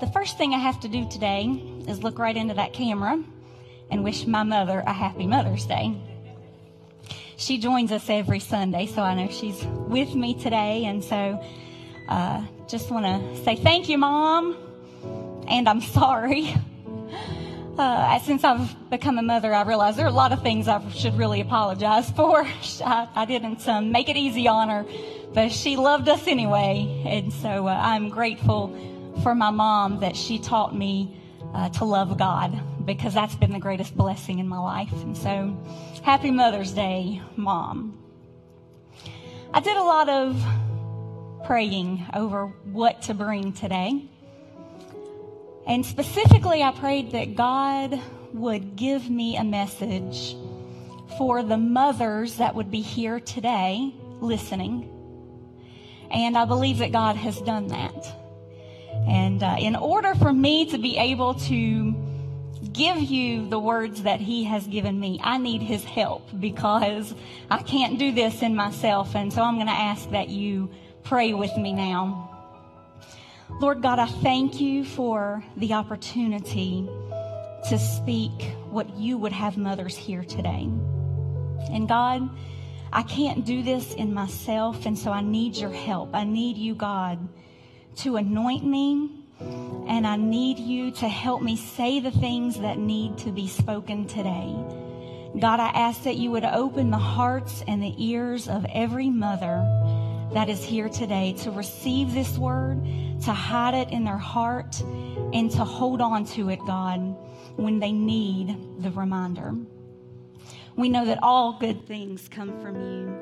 the first thing I have to do today is look right into that camera and wish my mother a happy Mother's Day. She joins us every Sunday, so I know she's with me today. And so uh, just want to say thank you, Mom, and I'm sorry. Uh, since I've become a mother, I realize there are a lot of things I should really apologize for. I, I didn't um, make it easy on her, but she loved us anyway. And so uh, I'm grateful for my mom that she taught me uh, to love God because that's been the greatest blessing in my life. And so happy Mother's Day, Mom. I did a lot of praying over what to bring today. And specifically, I prayed that God would give me a message for the mothers that would be here today listening. And I believe that God has done that. And uh, in order for me to be able to give you the words that He has given me, I need His help because I can't do this in myself. And so I'm going to ask that you pray with me now. Lord God, I thank you for the opportunity to speak what you would have mothers hear today. And God, I can't do this in myself, and so I need your help. I need you, God, to anoint me, and I need you to help me say the things that need to be spoken today. God, I ask that you would open the hearts and the ears of every mother that is here today to receive this word to hide it in their heart, and to hold on to it, God, when they need the reminder. We know that all good things come from you,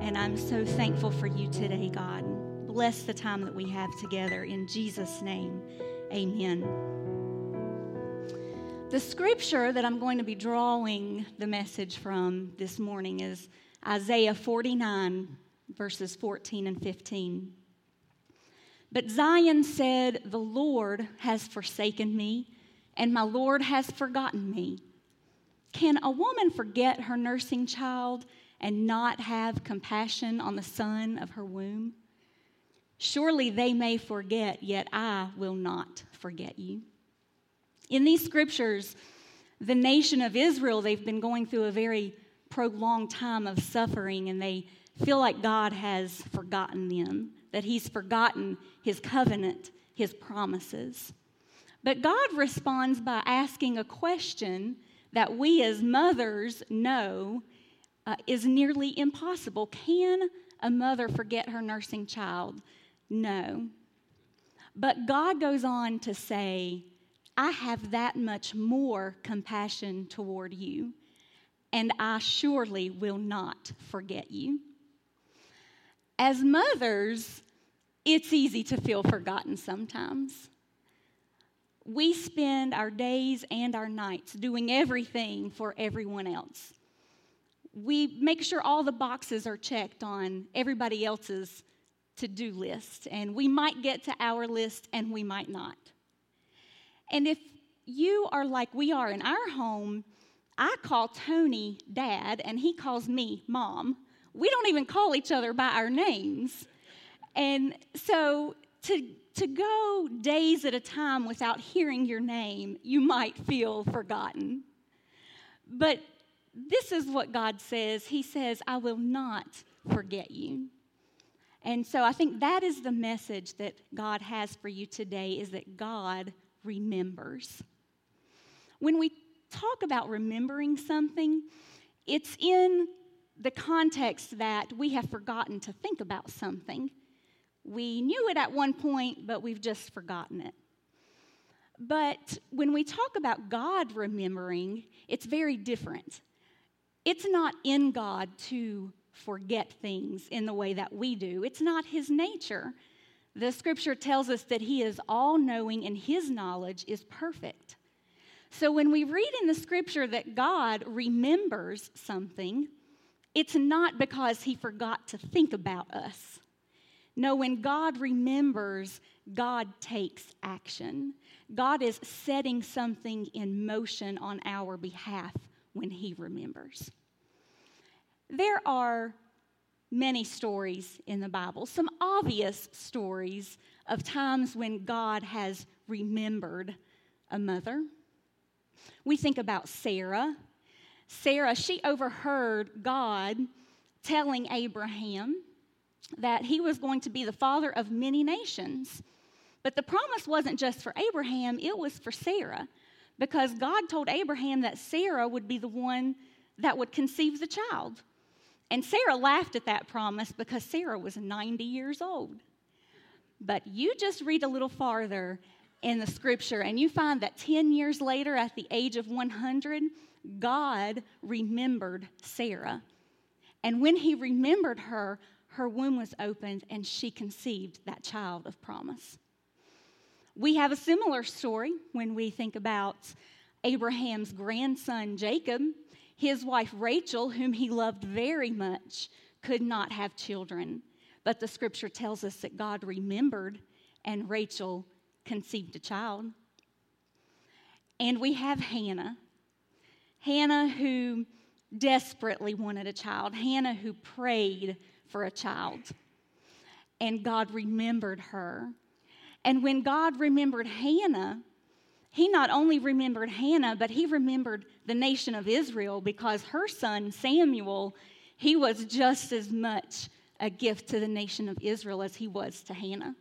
and I'm so thankful for you today, God. Bless the time that we have together. In Jesus' name, amen. The scripture that I'm going to be drawing the message from this morning is Isaiah 49, verses 14 and 15. But Zion said, The Lord has forsaken me, and my Lord has forgotten me. Can a woman forget her nursing child and not have compassion on the son of her womb? Surely they may forget, yet I will not forget you. In these scriptures, the nation of Israel, they've been going through a very prolonged time of suffering, and they feel like God has forgotten them that he's forgotten his covenant, his promises. But God responds by asking a question that we as mothers know uh, is nearly impossible. Can a mother forget her nursing child? No. But God goes on to say, I have that much more compassion toward you, and I surely will not forget you. As mothers, it's easy to feel forgotten sometimes. We spend our days and our nights doing everything for everyone else. We make sure all the boxes are checked on everybody else's to do list, and we might get to our list and we might not. And if you are like we are in our home, I call Tony dad and he calls me mom. We don't even call each other by our names. And so to, to go days at a time without hearing your name, you might feel forgotten. But this is what God says He says, I will not forget you. And so I think that is the message that God has for you today is that God remembers. When we talk about remembering something, it's in the context that we have forgotten to think about something. We knew it at one point, but we've just forgotten it. But when we talk about God remembering, it's very different. It's not in God to forget things in the way that we do, it's not His nature. The scripture tells us that He is all knowing and His knowledge is perfect. So when we read in the scripture that God remembers something, it's not because He forgot to think about us. No, when God remembers, God takes action. God is setting something in motion on our behalf when He remembers. There are many stories in the Bible, some obvious stories of times when God has remembered a mother. We think about Sarah. Sarah, she overheard God telling Abraham that he was going to be the father of many nations. But the promise wasn't just for Abraham, it was for Sarah, because God told Abraham that Sarah would be the one that would conceive the child. And Sarah laughed at that promise because Sarah was 90 years old. But you just read a little farther in the scripture and you find that 10 years later, at the age of 100, God remembered Sarah. And when he remembered her, her womb was opened and she conceived that child of promise. We have a similar story when we think about Abraham's grandson Jacob. His wife Rachel, whom he loved very much, could not have children. But the scripture tells us that God remembered and Rachel conceived a child. And we have Hannah. Hannah, who desperately wanted a child. Hannah, who prayed for a child. And God remembered her. And when God remembered Hannah, he not only remembered Hannah, but he remembered the nation of Israel because her son Samuel, he was just as much a gift to the nation of Israel as he was to Hannah.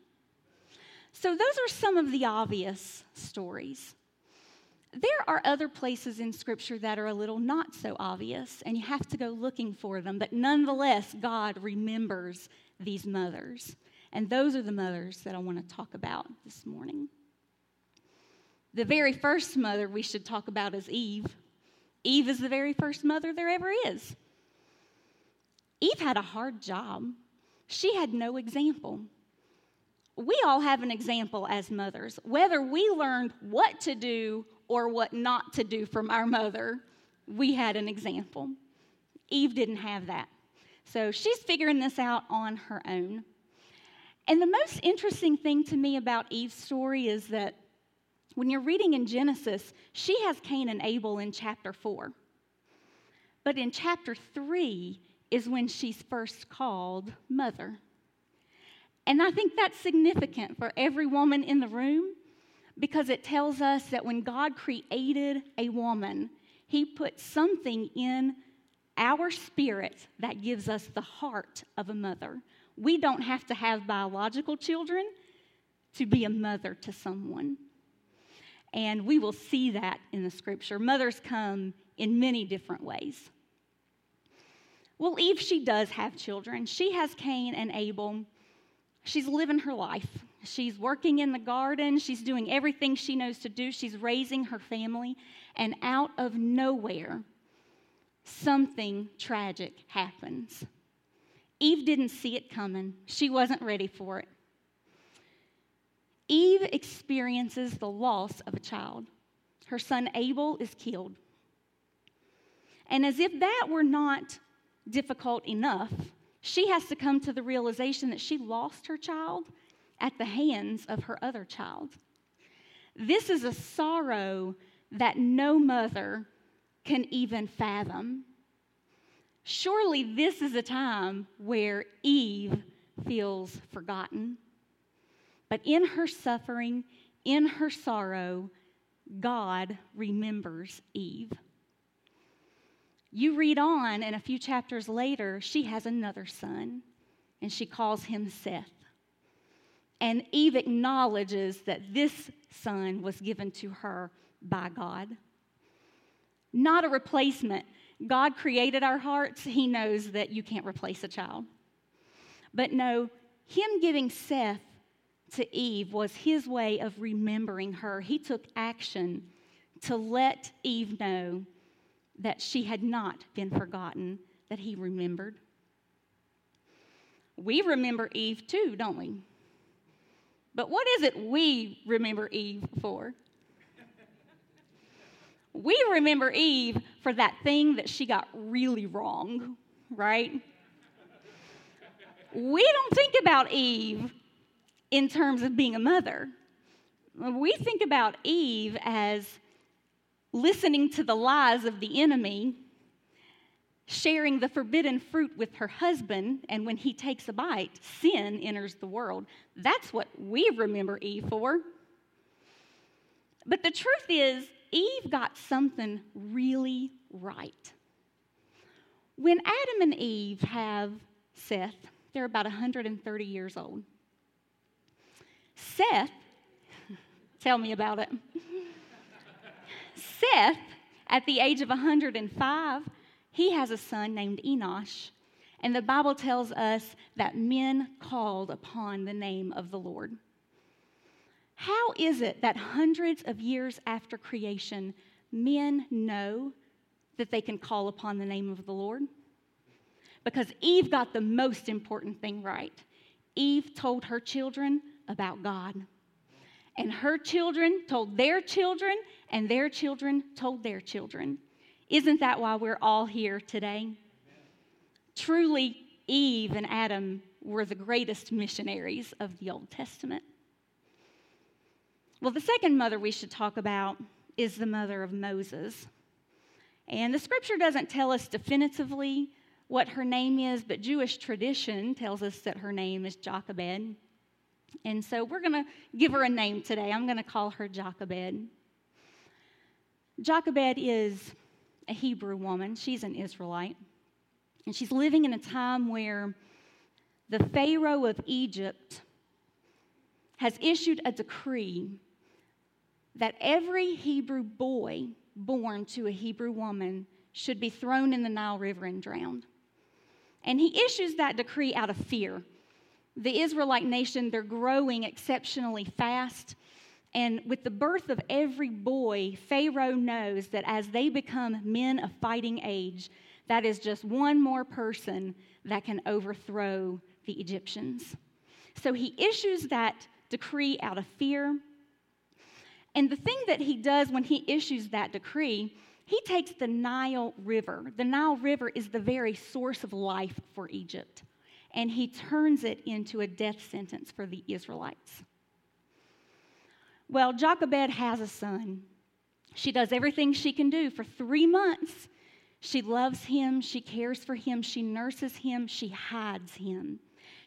So, those are some of the obvious stories. There are other places in Scripture that are a little not so obvious, and you have to go looking for them, but nonetheless, God remembers these mothers. And those are the mothers that I want to talk about this morning. The very first mother we should talk about is Eve. Eve is the very first mother there ever is. Eve had a hard job. She had no example. We all have an example as mothers. Whether we learned what to do or what not to do from our mother, we had an example. Eve didn't have that. So she's figuring this out on her own. And the most interesting thing to me about Eve's story is that when you're reading in Genesis, she has Cain and Abel in chapter 4. But in chapter 3 is when she's first called mother. And I think that's significant for every woman in the room because it tells us that when God created a woman, He put something in our spirit that gives us the heart of a mother. We don't have to have biological children to be a mother to someone. And we will see that in the scripture. Mothers come in many different ways. Well, Eve, she does have children. She has Cain and Abel. She's living her life. She's working in the garden. She's doing everything she knows to do. She's raising her family. And out of nowhere, something tragic happens. Eve didn't see it coming, she wasn't ready for it. Eve experiences the loss of a child. Her son Abel is killed. And as if that were not difficult enough, she has to come to the realization that she lost her child at the hands of her other child. This is a sorrow that no mother can even fathom. Surely this is a time where Eve feels forgotten. But in her suffering, in her sorrow, God remembers Eve. You read on, and a few chapters later, she has another son, and she calls him Seth. And Eve acknowledges that this son was given to her by God. Not a replacement. God created our hearts. He knows that you can't replace a child. But no, Him giving Seth to Eve was His way of remembering her. He took action to let Eve know that she had not been forgotten, that he remembered. We remember Eve too, don't we? But what is it we remember Eve for? we remember Eve for that thing that she got really wrong, right? We don't think about Eve in terms of being a mother. We think about Eve as listening to the lies of the enemy, sharing the forbidden fruit with her husband, and when he takes a bite, sin enters the world. That's what we remember Eve for. But the truth is, Eve got something really right. When Adam and Eve have Seth, they're about 130 years old. Seth, tell me about it. Seth, at the age of 105, he has a son named Enosh. And the Bible tells us that men called upon the name of the Lord. How is it that hundreds of years after creation, men know that they can call upon the name of the Lord? Because Eve got the most important thing right. Eve told her children about God. And her children told their children, and their children told their children. Isn't that why we're all here today? Truly, Eve and Adam were the greatest missionaries of the Old Testament. Well, the second mother we should talk about is the mother of Moses. And the scripture doesn't tell us definitively what her name is, but Jewish tradition tells us that her name is Jochebed. And so we're going to give her a name today. I'm going to call her Jochebed. Jochebed is a Hebrew woman, she's an Israelite. And she's living in a time where the Pharaoh of Egypt has issued a decree that every Hebrew boy born to a Hebrew woman should be thrown in the Nile River and drowned. And he issues that decree out of fear. The Israelite nation, they're growing exceptionally fast. And with the birth of every boy, Pharaoh knows that as they become men of fighting age, that is just one more person that can overthrow the Egyptians. So he issues that decree out of fear. And the thing that he does when he issues that decree, he takes the Nile River. The Nile River is the very source of life for Egypt. And he turns it into a death sentence for the Israelites. Well, Jochebed has a son. She does everything she can do for three months. She loves him, she cares for him, she nurses him, she hides him.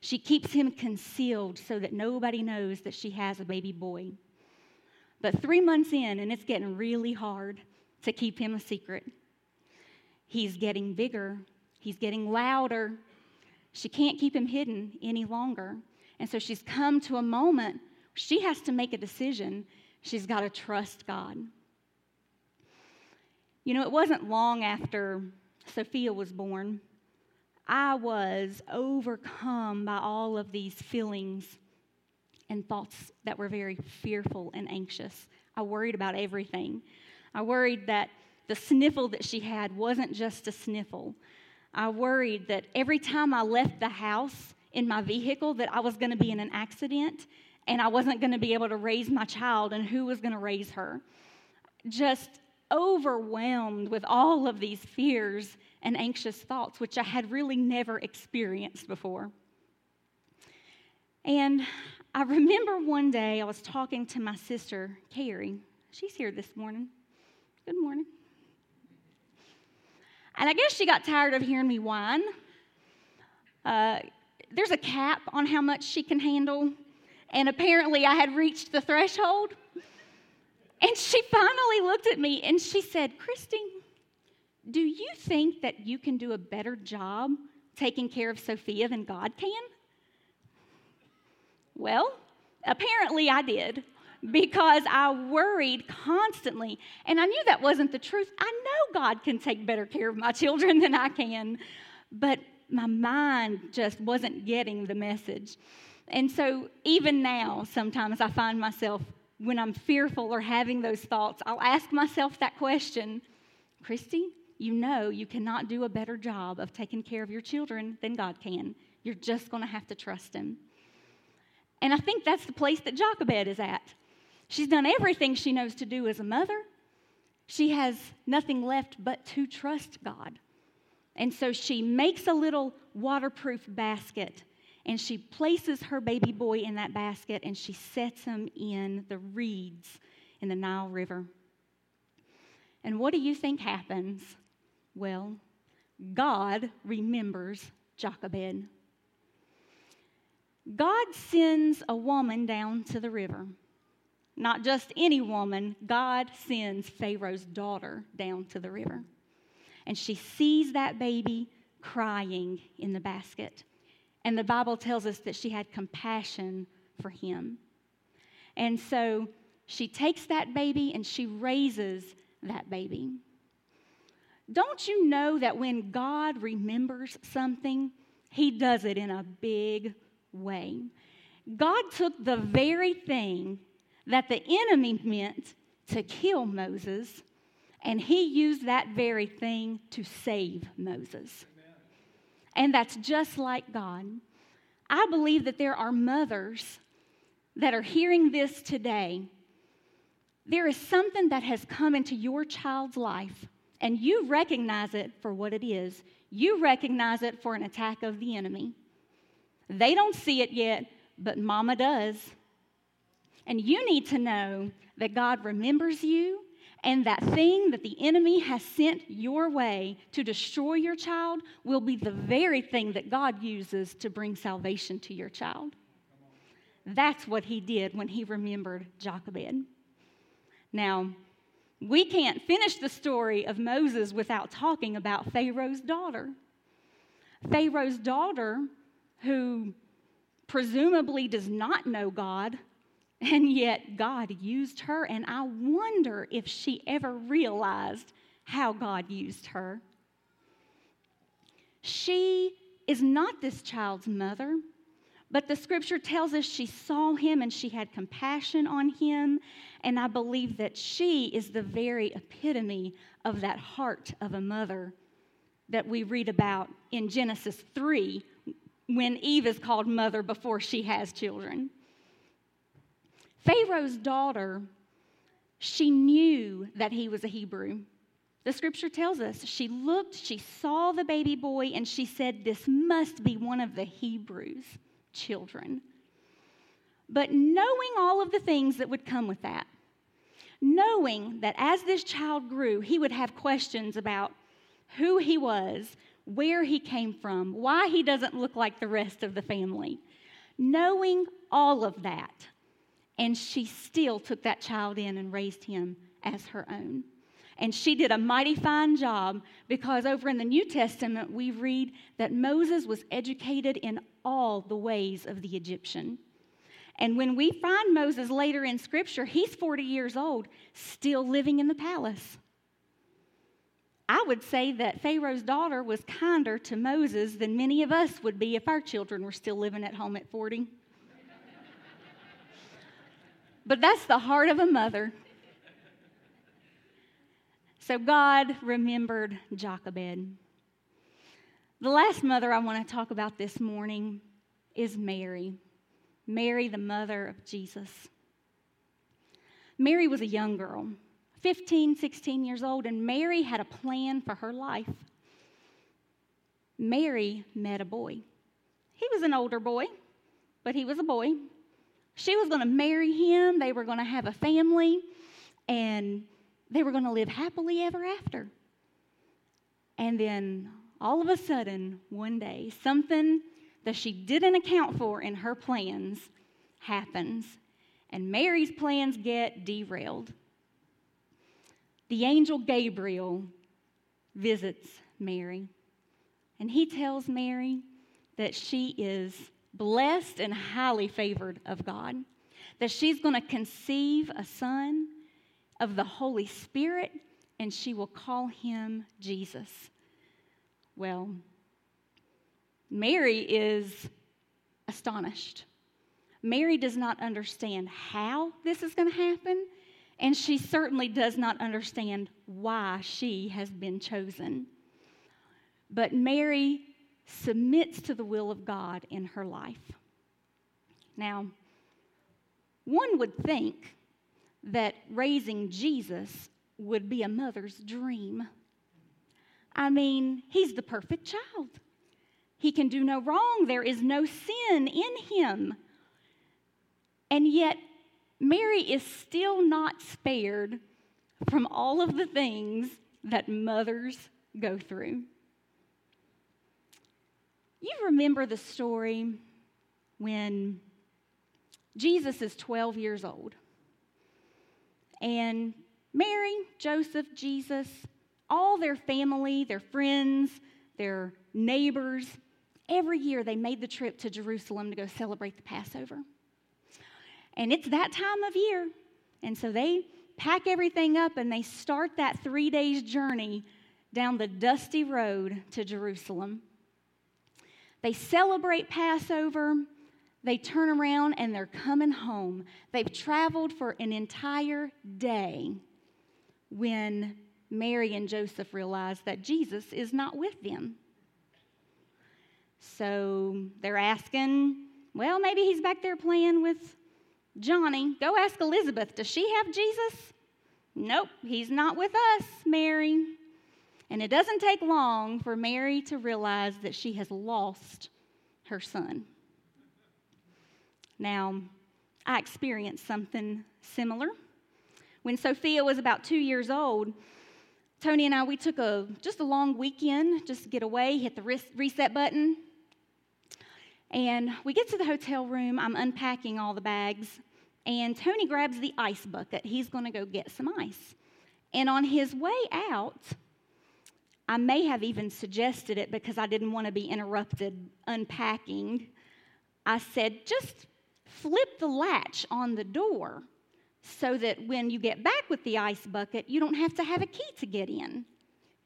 She keeps him concealed so that nobody knows that she has a baby boy. But three months in, and it's getting really hard to keep him a secret. He's getting bigger, he's getting louder. She can't keep him hidden any longer. And so she's come to a moment she has to make a decision. She's got to trust God. You know, it wasn't long after Sophia was born, I was overcome by all of these feelings and thoughts that were very fearful and anxious. I worried about everything. I worried that the sniffle that she had wasn't just a sniffle. I worried that every time I left the house in my vehicle that I was going to be in an accident and I wasn't going to be able to raise my child and who was going to raise her. Just overwhelmed with all of these fears and anxious thoughts, which I had really never experienced before. And I remember one day I was talking to my sister, Carrie. She's here this morning. Good morning. And I guess she got tired of hearing me whine. Uh, there's a cap on how much she can handle, and apparently I had reached the threshold. And she finally looked at me and she said, Christy, do you think that you can do a better job taking care of Sophia than God can? Well, apparently I did because I worried constantly. And I knew that wasn't the truth. I know God can take better care of my children than I can, but my mind just wasn't getting the message. And so even now, sometimes I find myself, when I'm fearful or having those thoughts, I'll ask myself that question Christy, you know you cannot do a better job of taking care of your children than God can. You're just going to have to trust Him. And I think that's the place that Jochebed is at. She's done everything she knows to do as a mother. She has nothing left but to trust God. And so she makes a little waterproof basket and she places her baby boy in that basket and she sets him in the reeds in the Nile River. And what do you think happens? Well, God remembers Jochebed. God sends a woman down to the river. Not just any woman, God sends Pharaoh's daughter down to the river. And she sees that baby crying in the basket. And the Bible tells us that she had compassion for him. And so she takes that baby and she raises that baby. Don't you know that when God remembers something, he does it in a big way? God took the very thing that the enemy meant to kill Moses, and he used that very thing to save Moses. Amen. And that's just like God. I believe that there are mothers that are hearing this today. There is something that has come into your child's life, and you recognize it for what it is. You recognize it for an attack of the enemy. They don't see it yet, but mama does. And you need to know that God remembers you and that thing that the enemy has sent your way to destroy your child will be the very thing that God uses to bring salvation to your child. That's what he did when he remembered Jochebed. Now, we can't finish the story of Moses without talking about Pharaoh's daughter. Pharaoh's daughter, who presumably does not know God, and yet God used her, and I wonder if she ever realized how God used her. She is not this child's mother, but the scripture tells us she saw him and she had compassion on him. And I believe that she is the very epitome of that heart of a mother that we read about in Genesis 3 when Eve is called mother before she has children. Pharaoh's daughter, she knew that he was a Hebrew. The scripture tells us she looked, she saw the baby boy, and she said, This must be one of the Hebrews' children. But knowing all of the things that would come with that, knowing that as this child grew, he would have questions about who he was, where he came from, why he doesn't look like the rest of the family. Knowing all of that, and she still took that child in and raised him as her own. And she did a mighty fine job because over in the New Testament, we read that Moses was educated in all the ways of the Egyptian. And when we find Moses later in Scripture, he's 40 years old, still living in the palace. I would say that Pharaoh's daughter was kinder to Moses than many of us would be if our children were still living at home at 40. But that's the heart of a mother. So God remembered Jochebed. The last mother I want to talk about this morning is Mary. Mary, the mother of Jesus. Mary was a young girl, 15, 16 years old, and Mary had a plan for her life. Mary met a boy. He was an older boy, but he was a boy. She was going to marry him, they were going to have a family, and they were going to live happily ever after. And then all of a sudden, one day, something that she didn't account for in her plans happens, and Mary's plans get derailed the angel Gabriel visits Mary, and he tells Mary that she is blessed and highly favored of God, that she's going to conceive a son of the Holy Spirit, and she will call him Jesus. Well, Mary is astonished. Mary does not understand how this is going to happen. And she certainly does not understand why she has been chosen. But Mary submits to the will of God in her life. Now, one would think that raising Jesus would be a mother's dream. I mean, he's the perfect child. He can do no wrong, there is no sin in him. And yet, Mary is still not spared from all of the things that mothers go through. You remember the story when Jesus is 12 years old And Mary, Joseph, Jesus, all their family, their friends, their neighbors, every year they made the trip to Jerusalem to go celebrate the Passover. And it's that time of year. And so they pack everything up and they start that three days journey down the dusty road to Jerusalem. They celebrate Passover. They turn around and they're coming home. They've traveled for an entire day when Mary and Joseph realize that Jesus is not with them. So they're asking, well, maybe he's back there playing with Johnny. Go ask Elizabeth, does she have Jesus? Nope, he's not with us, Mary. And it doesn't take long for Mary to realize that she has lost her son. Now, I experienced something similar. When Sophia was about two years old, Tony and I, we took a just a long weekend just to get away, hit the reset button. And we get to the hotel room. I'm unpacking all the bags. And Tony grabs the ice bucket. He's going to go get some ice. And on his way out, I may have even suggested it because I didn't want to be interrupted unpacking. I said, just flip the latch on the door so that when you get back with the ice bucket, you don't have to have a key to get in.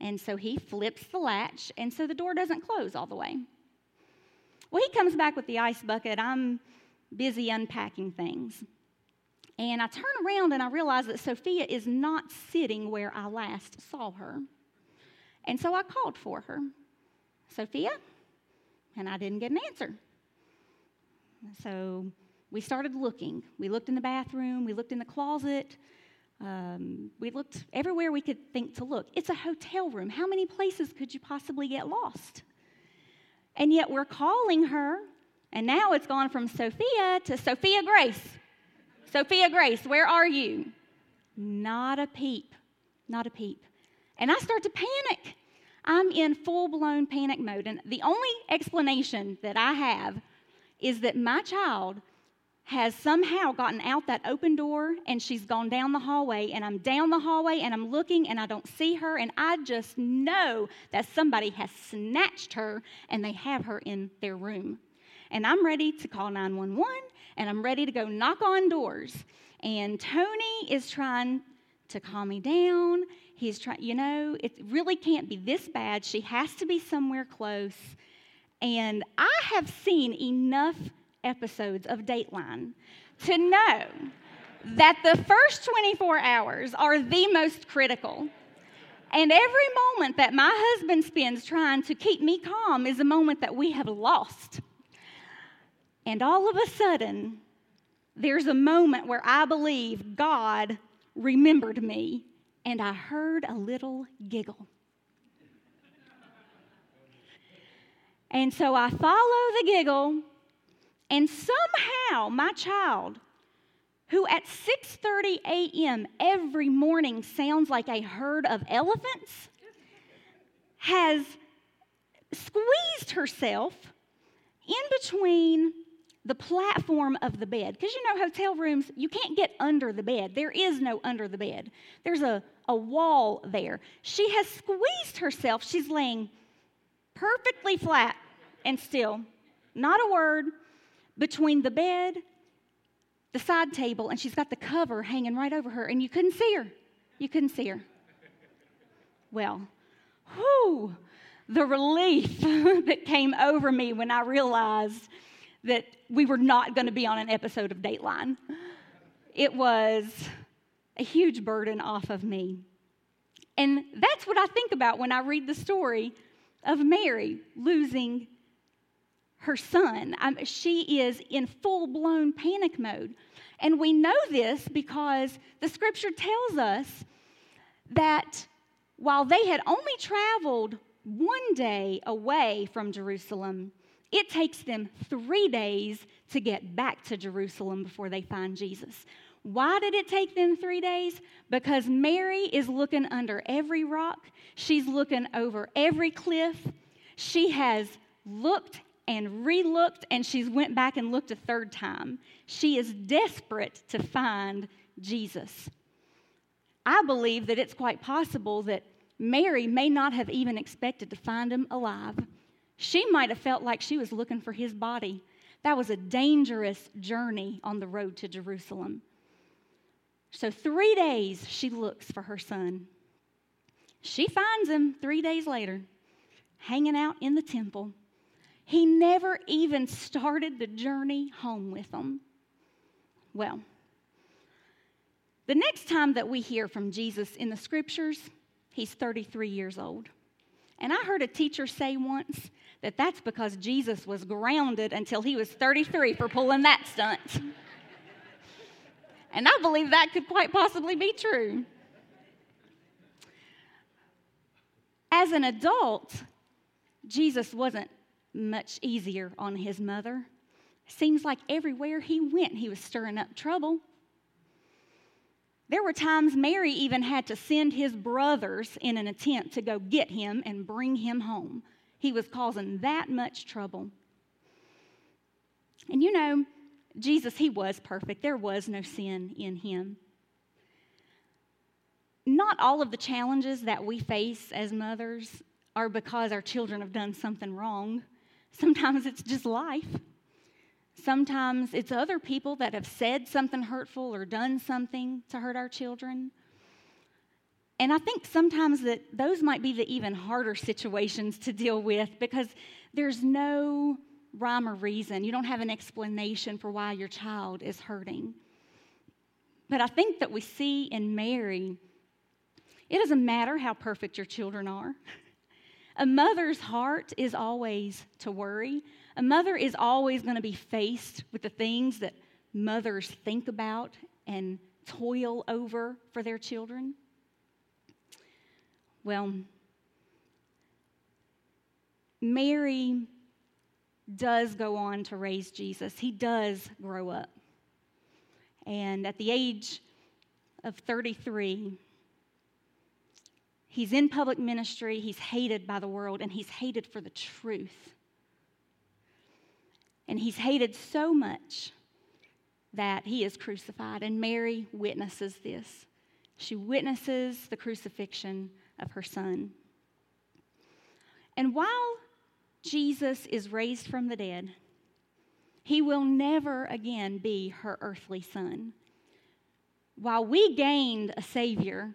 And so he flips the latch, and so the door doesn't close all the way. Well, he comes back with the ice bucket. I'm busy unpacking things. And I turn around and I realize that Sophia is not sitting where I last saw her. And so I called for her, Sophia, and I didn't get an answer. So we started looking. We looked in the bathroom, we looked in the closet, um, we looked everywhere we could think to look. It's a hotel room. How many places could you possibly get lost? And yet we're calling her, and now it's gone from Sophia to Sophia Grace. Sophia Grace, where are you? Not a peep. Not a peep. And I start to panic. I'm in full blown panic mode. And the only explanation that I have is that my child has somehow gotten out that open door and she's gone down the hallway. And I'm down the hallway and I'm looking and I don't see her. And I just know that somebody has snatched her and they have her in their room. And I'm ready to call 911 and I'm ready to go knock on doors. And Tony is trying to calm me down. He's trying, you know, it really can't be this bad. She has to be somewhere close. And I have seen enough episodes of Dateline to know that the first 24 hours are the most critical. And every moment that my husband spends trying to keep me calm is a moment that we have lost. And all of a sudden, there's a moment where I believe God remembered me, and I heard a little giggle. And so I follow the giggle, and somehow my child, who at 6:30 a.m. every morning sounds like a herd of elephants, has squeezed herself in between the platform of the bed. Because you know, hotel rooms, you can't get under the bed. There is no under the bed, there's a, a wall there. She has squeezed herself. She's laying perfectly flat and still, not a word, between the bed, the side table, and she's got the cover hanging right over her, and you couldn't see her. You couldn't see her. Well, whoo, the relief that came over me when I realized that we were not going to be on an episode of Dateline. It was a huge burden off of me. And that's what I think about when I read the story of Mary losing her son. Um, she is in full blown panic mode. And we know this because the scripture tells us that while they had only traveled one day away from Jerusalem, it takes them three days to get back to Jerusalem before they find Jesus. Why did it take them three days? Because Mary is looking under every rock, she's looking over every cliff. She has looked and relooked and she's went back and looked a third time. She is desperate to find Jesus. I believe that it's quite possible that Mary may not have even expected to find him alive. She might have felt like she was looking for his body. That was a dangerous journey on the road to Jerusalem. So, three days she looks for her son. She finds him three days later, hanging out in the temple. He never even started the journey home with them. Well, the next time that we hear from Jesus in the scriptures, he's 33 years old. And I heard a teacher say once that that's because Jesus was grounded until he was 33 for pulling that stunt. and I believe that could quite possibly be true. As an adult, Jesus wasn't much easier on his mother. Seems like everywhere he went, he was stirring up trouble. There were times Mary even had to send his brothers in an attempt to go get him and bring him home. He was causing that much trouble. And you know, Jesus, he was perfect. There was no sin in him. Not all of the challenges that we face as mothers are because our children have done something wrong. Sometimes it's just life. Sometimes it's other people that have said something hurtful or done something to hurt our children. And I think sometimes that those might be the even harder situations to deal with because there's no rhyme or reason. You don't have an explanation for why your child is hurting. But I think that we see in Mary, it doesn't matter how perfect your children are. A mother's heart is always to worry. A mother is always going to be faced with the things that mothers think about and toil over for their children. Well, Mary does go on to raise Jesus. He does grow up. And at the age of 33, he's in public ministry, he's hated by the world, and he's hated for the truth. And he's hated so much that he is crucified. And Mary witnesses this. She witnesses the crucifixion of her son. And while Jesus is raised from the dead, he will never again be her earthly son. While we gained a Savior,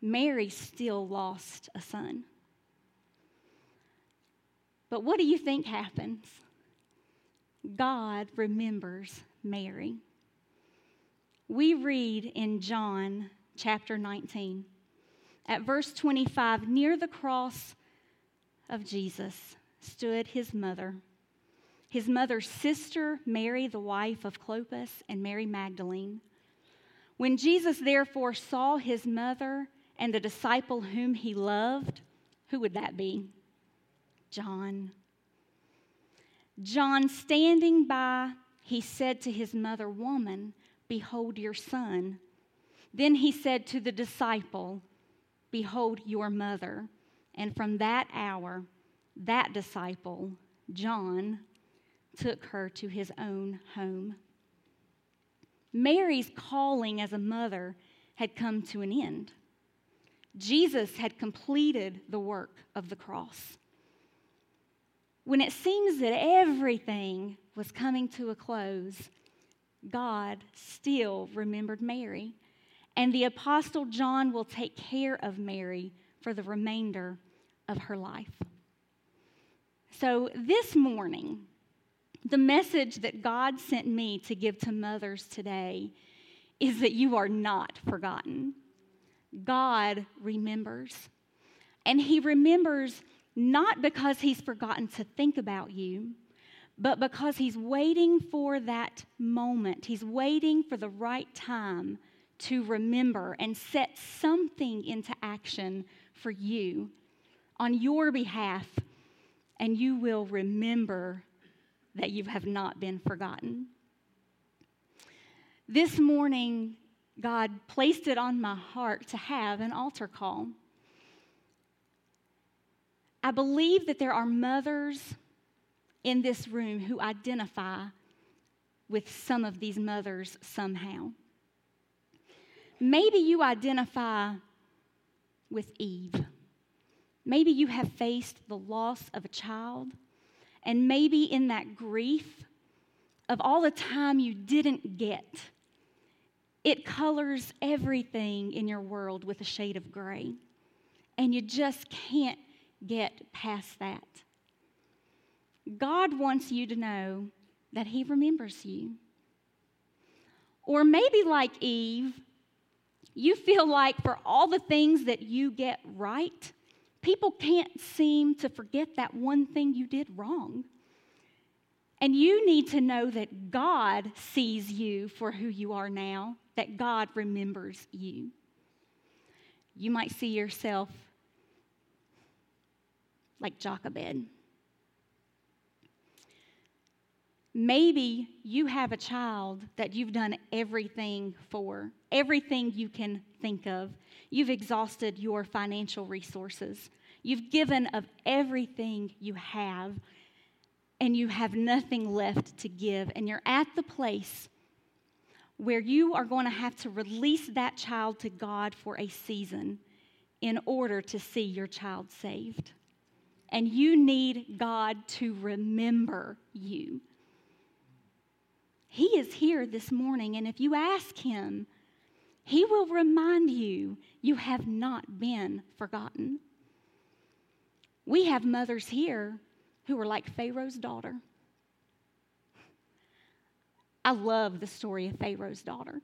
Mary still lost a son. But what do you think happens? God remembers Mary. We read in John chapter 19, at verse 25, near the cross of Jesus stood his mother, his mother's sister, Mary, the wife of Clopas, and Mary Magdalene. When Jesus therefore saw his mother and the disciple whom he loved, who would that be? John. John, standing by, he said to his mother, Woman, behold your son. Then he said to the disciple, Behold your mother. And from that hour, that disciple, John, took her to his own home. Mary's calling as a mother had come to an end. Jesus had completed the work of the cross. When it seems that everything was coming to a close, God still remembered Mary. And the Apostle John will take care of Mary for the remainder of her life. So this morning, the message that God sent me to give to mothers today is that you are not forgotten. God remembers. And He remembers not because He's forgotten to think about you, but because He's waiting for that moment. He's waiting for the right time to remember and set something into action for you on your behalf, and you will remember that you have not been forgotten. This morning, God placed it on my heart to have an altar call. I believe that there are mothers in this room who identify with some of these mothers somehow. Maybe you identify with Eve. Maybe you have faced the loss of a child, and maybe in that grief of all the time you didn't get, it colors everything in your world with a shade of gray. And you just can't get past that. God wants you to know that He remembers you. Or maybe, like Eve, you feel like for all the things that you get right, people can't seem to forget that one thing you did wrong. And you need to know that God sees you for who you are now, that God remembers you. You might see yourself like Jochebed. Maybe you have a child that you've done everything for, everything you can think of. You've exhausted your financial resources. You've given of everything you have, and you have nothing left to give. And you're at the place where you are going to have to release that child to God for a season in order to see your child saved. And you need God to remember you. He is here this morning, and if you ask Him, He will remind you you have not been forgotten. We have mothers here who are like Pharaoh's daughter. I love the story of Pharaoh's daughter.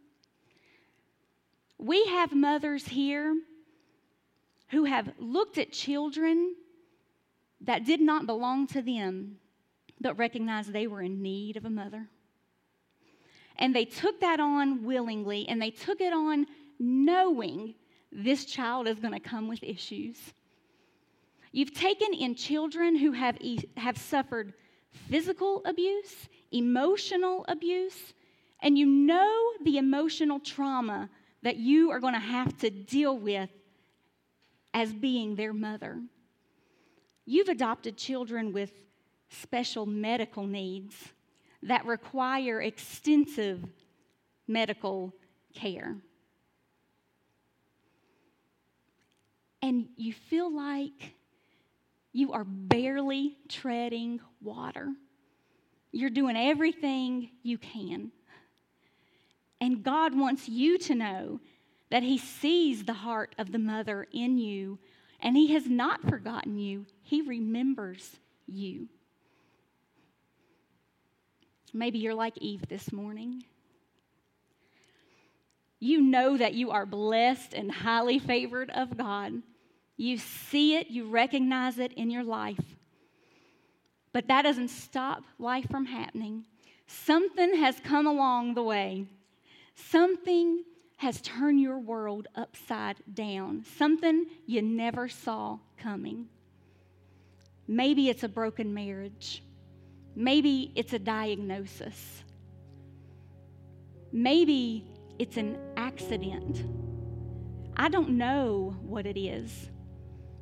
We have mothers here who have looked at children that did not belong to them, but recognized they were in need of a mother. And they took that on willingly, and they took it on knowing this child is going to come with issues. You've taken in children who have, have suffered physical abuse, emotional abuse, and you know the emotional trauma that you are going to have to deal with as being their mother. You've adopted children with special medical needs that require extensive medical care. And you feel like you are barely treading water. You're doing everything you can. And God wants you to know that He sees the heart of the mother in you, and He has not forgotten you. He remembers you. Maybe you're like Eve this morning. You know that you are blessed and highly favored of God. You see it, you recognize it in your life. But that doesn't stop life from happening. Something has come along the way. Something has turned your world upside down. Something you never saw coming. Maybe it's a broken marriage. Maybe it's a diagnosis. Maybe it's an accident. I don't know what it is.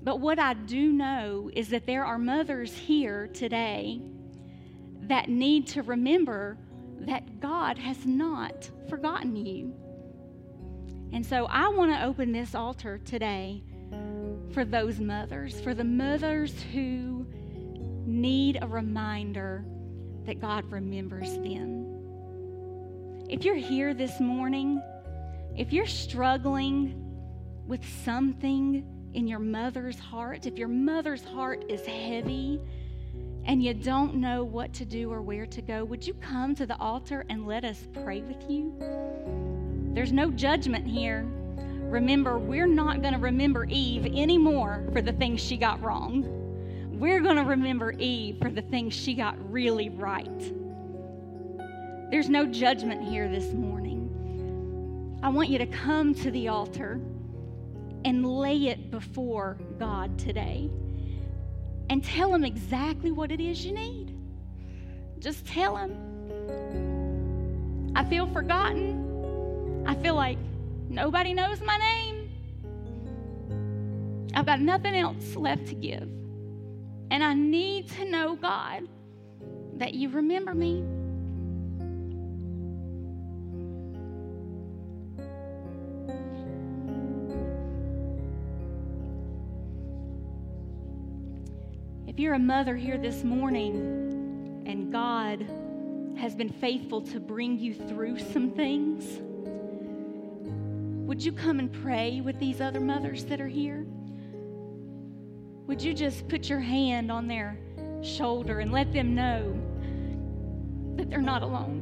But what I do know is that there are mothers here today that need to remember that God has not forgotten you. And so I want to open this altar today for those mothers, for the mothers who need a reminder that God remembers them. If you're here this morning, if you're struggling with something in your mother's heart, if your mother's heart is heavy and you don't know what to do or where to go, would you come to the altar and let us pray with you? There's no judgment here. Remember, we're not going to remember Eve anymore for the things she got wrong we're going to remember Eve for the things she got really right. There's no judgment here this morning. I want you to come to the altar and lay it before God today and tell Him exactly what it is you need. Just tell Him. I feel forgotten. I feel like nobody knows my name. I've got nothing else left to give. And I need to know, God, that you remember me. If you're a mother here this morning and God has been faithful to bring you through some things, would you come and pray with these other mothers that are here? Would you just put your hand on their shoulder and let them know that they're not alone?